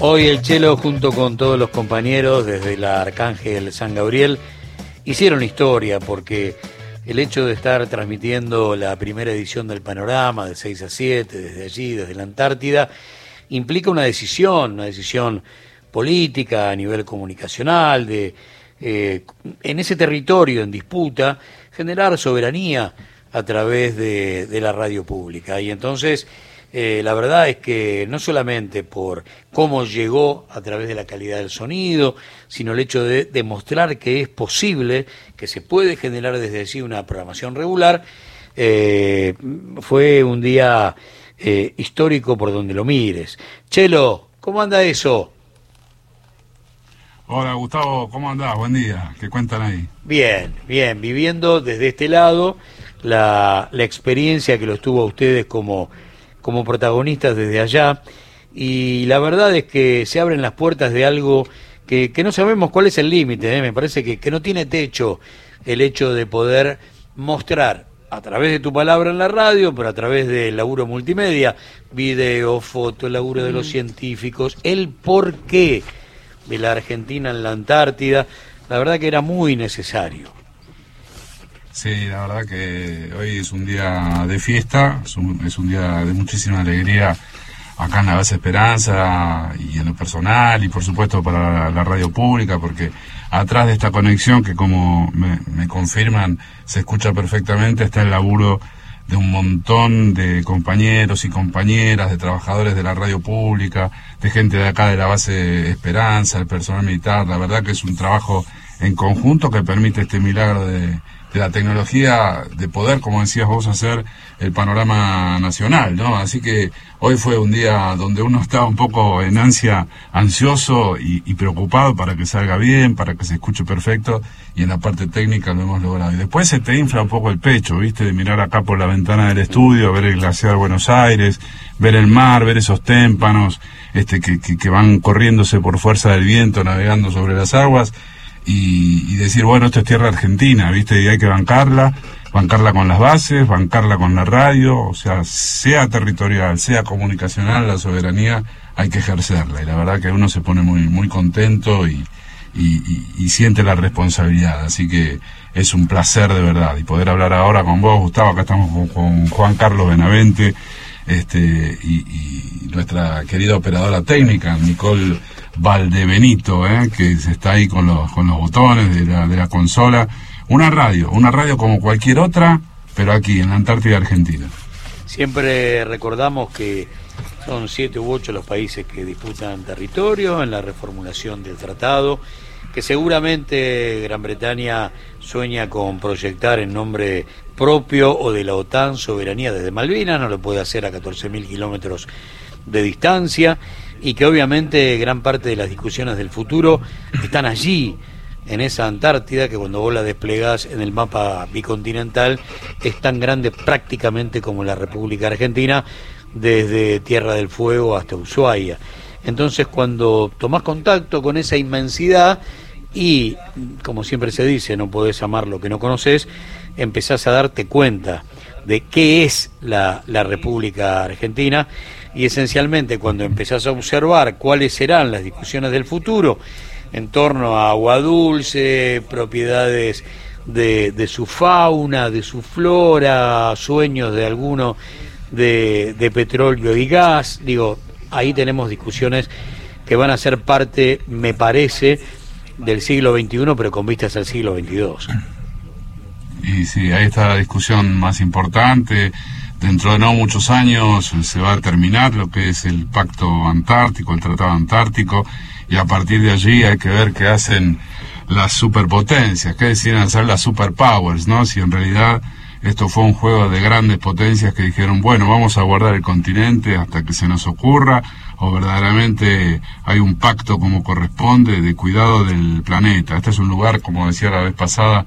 Hoy el Chelo junto con todos los compañeros desde la Arcángel San Gabriel hicieron historia porque el hecho de estar transmitiendo la primera edición del panorama de 6 a 7 desde allí, desde la Antártida, implica una decisión, una decisión política a nivel comunicacional, de eh, en ese territorio en disputa generar soberanía a través de, de la radio pública. Y entonces eh, la verdad es que no solamente por cómo llegó a través de la calidad del sonido, sino el hecho de demostrar que es posible, que se puede generar desde allí una programación regular, eh, fue un día eh, histórico por donde lo mires. Chelo, ¿cómo anda eso? Hola Gustavo, ¿cómo andás? Buen día, ¿qué cuentan ahí? Bien, bien, viviendo desde este lado la, la experiencia que los tuvo a ustedes como como protagonistas desde allá y la verdad es que se abren las puertas de algo que, no sabemos cuál es el límite, ¿eh? me parece que, que no tiene techo el hecho de poder mostrar a través de tu palabra en la radio, pero a través del laburo multimedia, video, foto, el laburo de los mm. científicos, el porqué de la Argentina en la Antártida, la verdad que era muy necesario. Sí, la verdad que hoy es un día de fiesta, es un, día de muchísima alegría acá en la base Esperanza y en lo personal y por supuesto para la, radio pública porque atrás de esta conexión que como me, confirman se escucha perfectamente está el laburo de un montón de compañeros y compañeras, de trabajadores de la radio pública, de gente de acá de la base Esperanza, el personal militar, la verdad que es un trabajo en conjunto que permite este milagro de, de la tecnología de poder, como decías vos, hacer el panorama nacional, ¿no? Así que hoy fue un día donde uno estaba un poco en ansia, ansioso y, preocupado para que salga bien, para que se escuche perfecto y en la parte técnica lo hemos logrado. Y después se te infla un poco el pecho, ¿viste? De mirar acá por la ventana del estudio, ver el glaciar Buenos Aires, ver el mar, ver esos témpanos, este, que, que, que van corriéndose por fuerza del viento, navegando sobre las aguas y, decir, bueno, esto es tierra argentina, ¿viste? Y hay que bancarla, bancarla con las bases, bancarla con la radio, o sea, sea territorial, sea comunicacional, la soberanía hay que ejercerla. Y la verdad que uno se pone muy, muy contento y, y, siente la responsabilidad. Así que es un placer de verdad. Y poder hablar ahora con vos, Gustavo, acá estamos con, con Juan Carlos Benavente este, y, nuestra querida operadora técnica, Nicole Valdebenito, ¿eh? que está ahí con los, con los botones de la, de la consola. Una radio, una radio como cualquier otra, pero aquí en la Antártida Argentina. Siempre recordamos que son siete u ocho los países que disputan territorio en la reformulación del tratado, que seguramente Gran Bretaña sueña con proyectar en nombre propio o de la OTAN soberanía desde Malvinas, no lo puede hacer a 14.000 kilómetros de distancia y que obviamente gran parte de las discusiones del futuro están allí, en esa Antártida, que cuando vos la desplegás en el mapa bicontinental es tan grande prácticamente como la República Argentina, desde Tierra del Fuego hasta Ushuaia. Entonces cuando tomás contacto con esa inmensidad y, como siempre se dice, no podés amar lo que no conoces, empezás a darte cuenta de qué es la, la República Argentina y esencialmente cuando empezás a observar cuáles serán las discusiones del futuro en torno a agua dulce, propiedades de, su fauna, de su flora, sueños de alguno de, de petróleo y gas, digo, ahí tenemos discusiones que van a ser parte, me parece, del siglo XXI, pero con vistas al siglo XXII. Y sí, ahí está la discusión más importante. Dentro de no muchos años se va a terminar lo que es el Pacto Antártico, el Tratado Antártico, y a partir de allí hay que ver qué hacen las superpotencias, qué deciden hacer las superpowers, ¿no? Si en realidad esto fue un juego de grandes potencias que dijeron, bueno, vamos a guardar el continente hasta que se nos ocurra, o verdaderamente hay un pacto como corresponde de cuidado del planeta. Este es un lugar, como decía la vez pasada,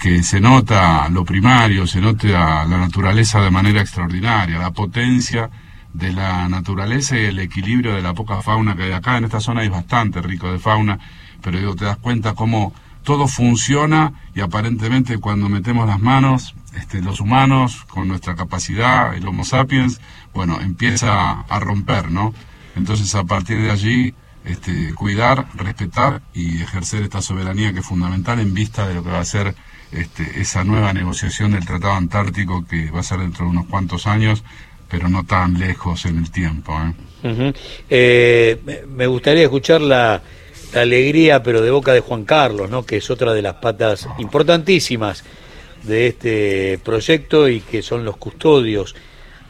que se nota lo primario, se nota la naturaleza de manera extraordinaria, la potencia de la naturaleza y el equilibrio de la poca fauna que hay acá. En esta zona es bastante rico de fauna, pero digo, te das cuenta cómo todo funciona y aparentemente cuando metemos las manos, este, los humanos, con nuestra capacidad, el Homo sapiens, bueno, empieza a romper, ¿no? Entonces a partir de allí este, cuidar, respetar y ejercer esta soberanía que es fundamental en vista de lo que va a ser este, esa nueva negociación del Tratado Antártico que va a ser dentro de unos cuantos años, pero no tan lejos en el tiempo. ¿eh? Eh, me gustaría escuchar la, alegría, pero de boca de Juan Carlos, ¿no? que es otra de las patas importantísimas de este proyecto y que son los custodios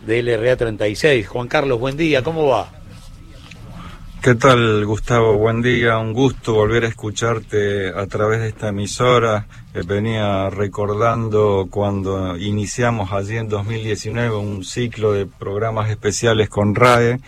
del LRA 36. Juan Carlos, buen día, ¿cómo va? ¿Qué tal, Gustavo? Buen día, un gusto volver a escucharte a través de esta emisora. Venía recordando cuando iniciamos allí en 2019 un ciclo de programas especiales con RAE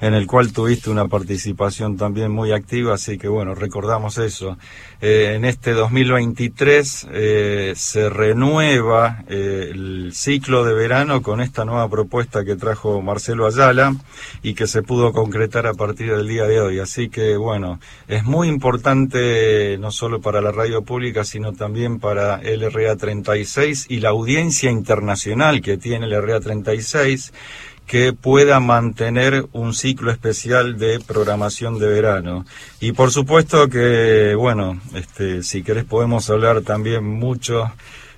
en el cual tuviste una participación también muy activa, así que bueno, recordamos eso. Eh, en este 2023 eh, se renueva eh, el ciclo de verano con esta nueva propuesta que trajo Marcelo Ayala y que se pudo concretar a partir del día de hoy. Así que bueno, es muy importante no solo para la radio pública, sino también para el RA 36 y la audiencia internacional que tiene el RA 36 que pueda mantener un ciclo especial de programación de verano. Y por supuesto que, bueno, este, si querés podemos hablar también mucho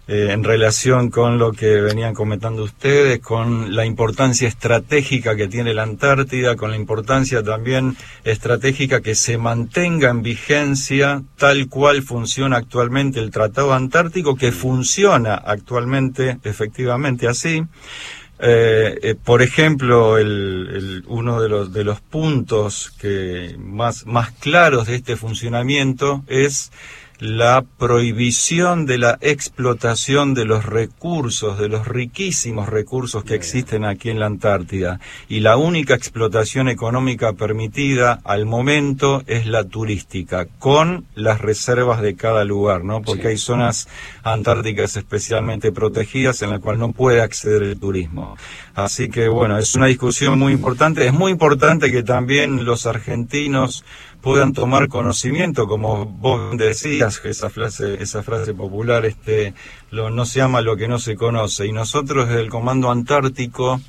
eh, en relación con lo que venían comentando ustedes, con la importancia estratégica que tiene la Antártida, con la importancia también estratégica que se mantenga en vigencia tal cual funciona actualmente el Tratado Antártico, que funciona actualmente efectivamente así. Eh, eh, por ejemplo, el, uno de los, de los puntos que más, más claros de este funcionamiento es la prohibición de la explotación de los recursos, de los riquísimos recursos que existen aquí en la Antártida. Y la única explotación económica permitida al momento es la turística, con las reservas de cada lugar, ¿no? Porque hay zonas antárticas especialmente protegidas en las cuales no puede acceder el turismo. Así que, bueno, es una discusión muy importante. Es muy importante que también los argentinos puedan tomar conocimiento, como vos decías, esa frase, esa frase popular, este, lo, no se ama lo que no se conoce. Y nosotros desde el Comando Antártico,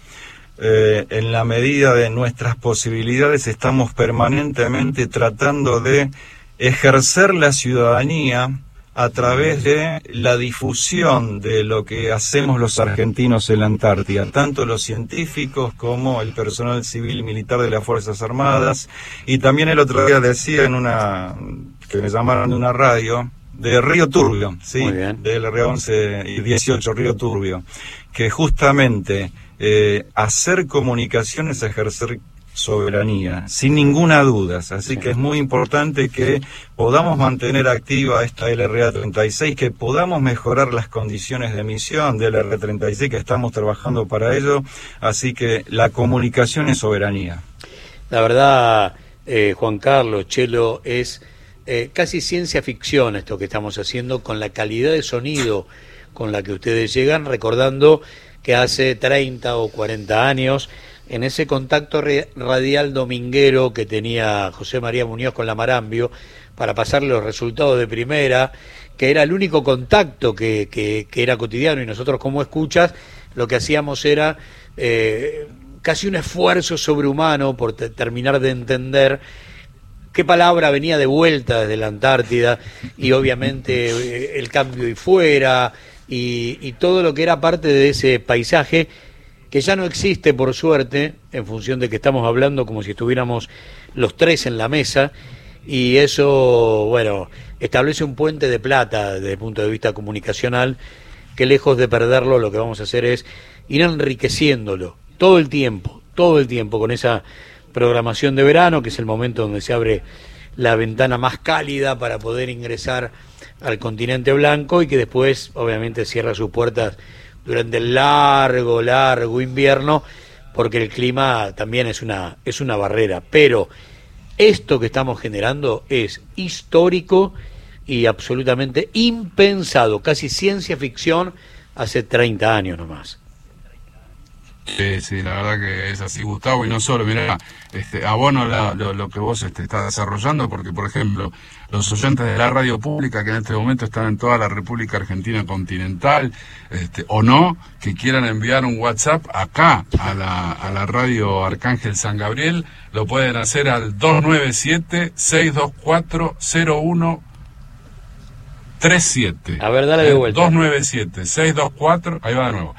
eh, en la medida de nuestras posibilidades, estamos permanentemente tratando de ejercer la ciudadanía a través de la difusión de lo que hacemos los argentinos en la Antártida, tanto los científicos como el personal civil y militar de las Fuerzas Armadas. Y también el otro día decía en una, que me llamaron de una radio, de Río Turbio, sí, del Río 11 y 18 Río Turbio, que justamente eh, hacer comunicaciones, ejercer soberanía, sin ninguna duda. Así que es muy importante que podamos mantener activa esta LRA 36, que podamos mejorar las condiciones de emisión de LRA 36, que estamos trabajando para ello. Así que la comunicación es soberanía. La verdad, eh, Juan Carlos, Chelo, es eh, casi ciencia ficción esto que estamos haciendo con la calidad de sonido con la que ustedes llegan, recordando que hace 30 o 40 años en ese contacto radial dominguero que tenía José María Muñoz con la Marambio para pasarle los resultados de primera, que era el único contacto que, que, era cotidiano. Y nosotros como escuchas lo que hacíamos era eh, casi un esfuerzo sobrehumano por terminar de entender qué palabra venía de vuelta desde la Antártida y obviamente eh, el cambio y fuera y, y todo lo que era parte de ese paisaje que ya no existe por suerte, en función de que estamos hablando como si estuviéramos los tres en la mesa, y eso, bueno, establece un puente de plata desde el punto de vista comunicacional, que lejos de perderlo, lo que vamos a hacer es ir enriqueciéndolo todo el tiempo, todo el tiempo, con esa programación de verano, que es el momento donde se abre la ventana más cálida para poder ingresar al continente blanco y que después, obviamente, cierra sus puertas durante el largo, largo invierno, porque el clima también es una, es una barrera. Pero esto que estamos generando es histórico y absolutamente impensado, casi ciencia ficción hace 30 años nomás. Sí, sí, la verdad que es así, Gustavo, y no solo, mira, este, abono lo, que vos este, estás desarrollando, porque, por ejemplo, los oyentes de la radio pública que en este momento están en toda la República Argentina continental, este, o no, que quieran enviar un WhatsApp acá, a la, a la radio Arcángel San Gabriel, lo pueden hacer al 297-624-0137. A ver, dale de vuelta. 297-624, ahí va de nuevo.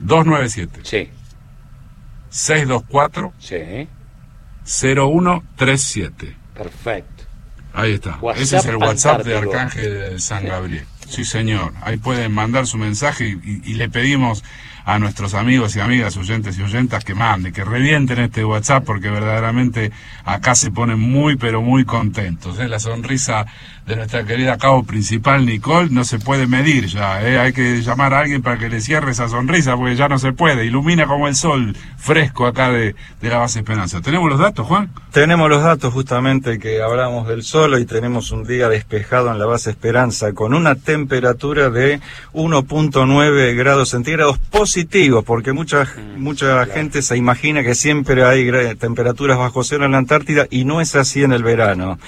297. Sí. 624. Sí. 0137. Perfecto. Ahí está. Ese es el WhatsApp de Arcángel San Gabriel. Sí, señor. Ahí pueden mandar su mensaje y, le pedimos a nuestros amigos y amigas, oyentes y oyentas, que manden, que revienten este WhatsApp, porque verdaderamente acá se ponen muy, pero muy contentos. La sonrisa de nuestra querida cabo principal, Nicole, no se puede medir ya. ¿eh? Hay que llamar a alguien para que le cierre esa sonrisa, porque ya no se puede. Ilumina como el sol fresco acá de, la base Esperanza. ¿Tenemos los datos, Juan? Tenemos los datos justamente que hablamos del sol y tenemos un día despejado en la base Esperanza con una temperatura de 1.9 grados centígrados porque mucha, mm, mucha gente se imagina que siempre hay temperaturas bajo cero en la Antártida y no es así en el verano.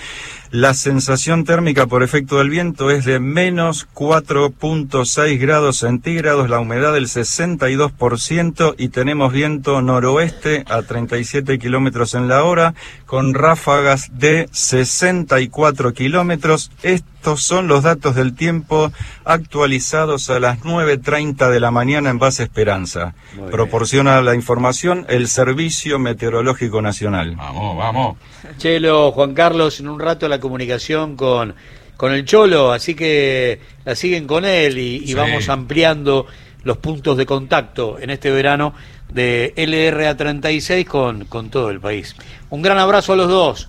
La sensación térmica por efecto del viento es de menos 4.6 grados centígrados, la humedad del 62% y tenemos viento noroeste a 37 kilómetros en la hora con ráfagas de 64 kilómetros. Estos son los datos del tiempo actualizados a las 9.30 de la mañana en base Esperanza. Proporciona la información el Servicio Meteorológico Nacional. Vamos, vamos. Chelo, Juan Carlos, en un rato la comunicación con, con el Cholo, así que la siguen con él y, vamos ampliando los puntos de contacto en este verano de LRA 36 con, con todo el país. Un gran abrazo a los dos.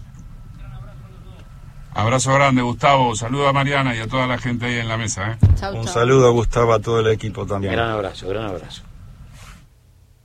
Abrazo grande, Gustavo. Saludo a Mariana y a toda la gente ahí en la mesa. ¿eh? Un saludo, Gustavo, a todo el equipo también. Gran abrazo, gran abrazo.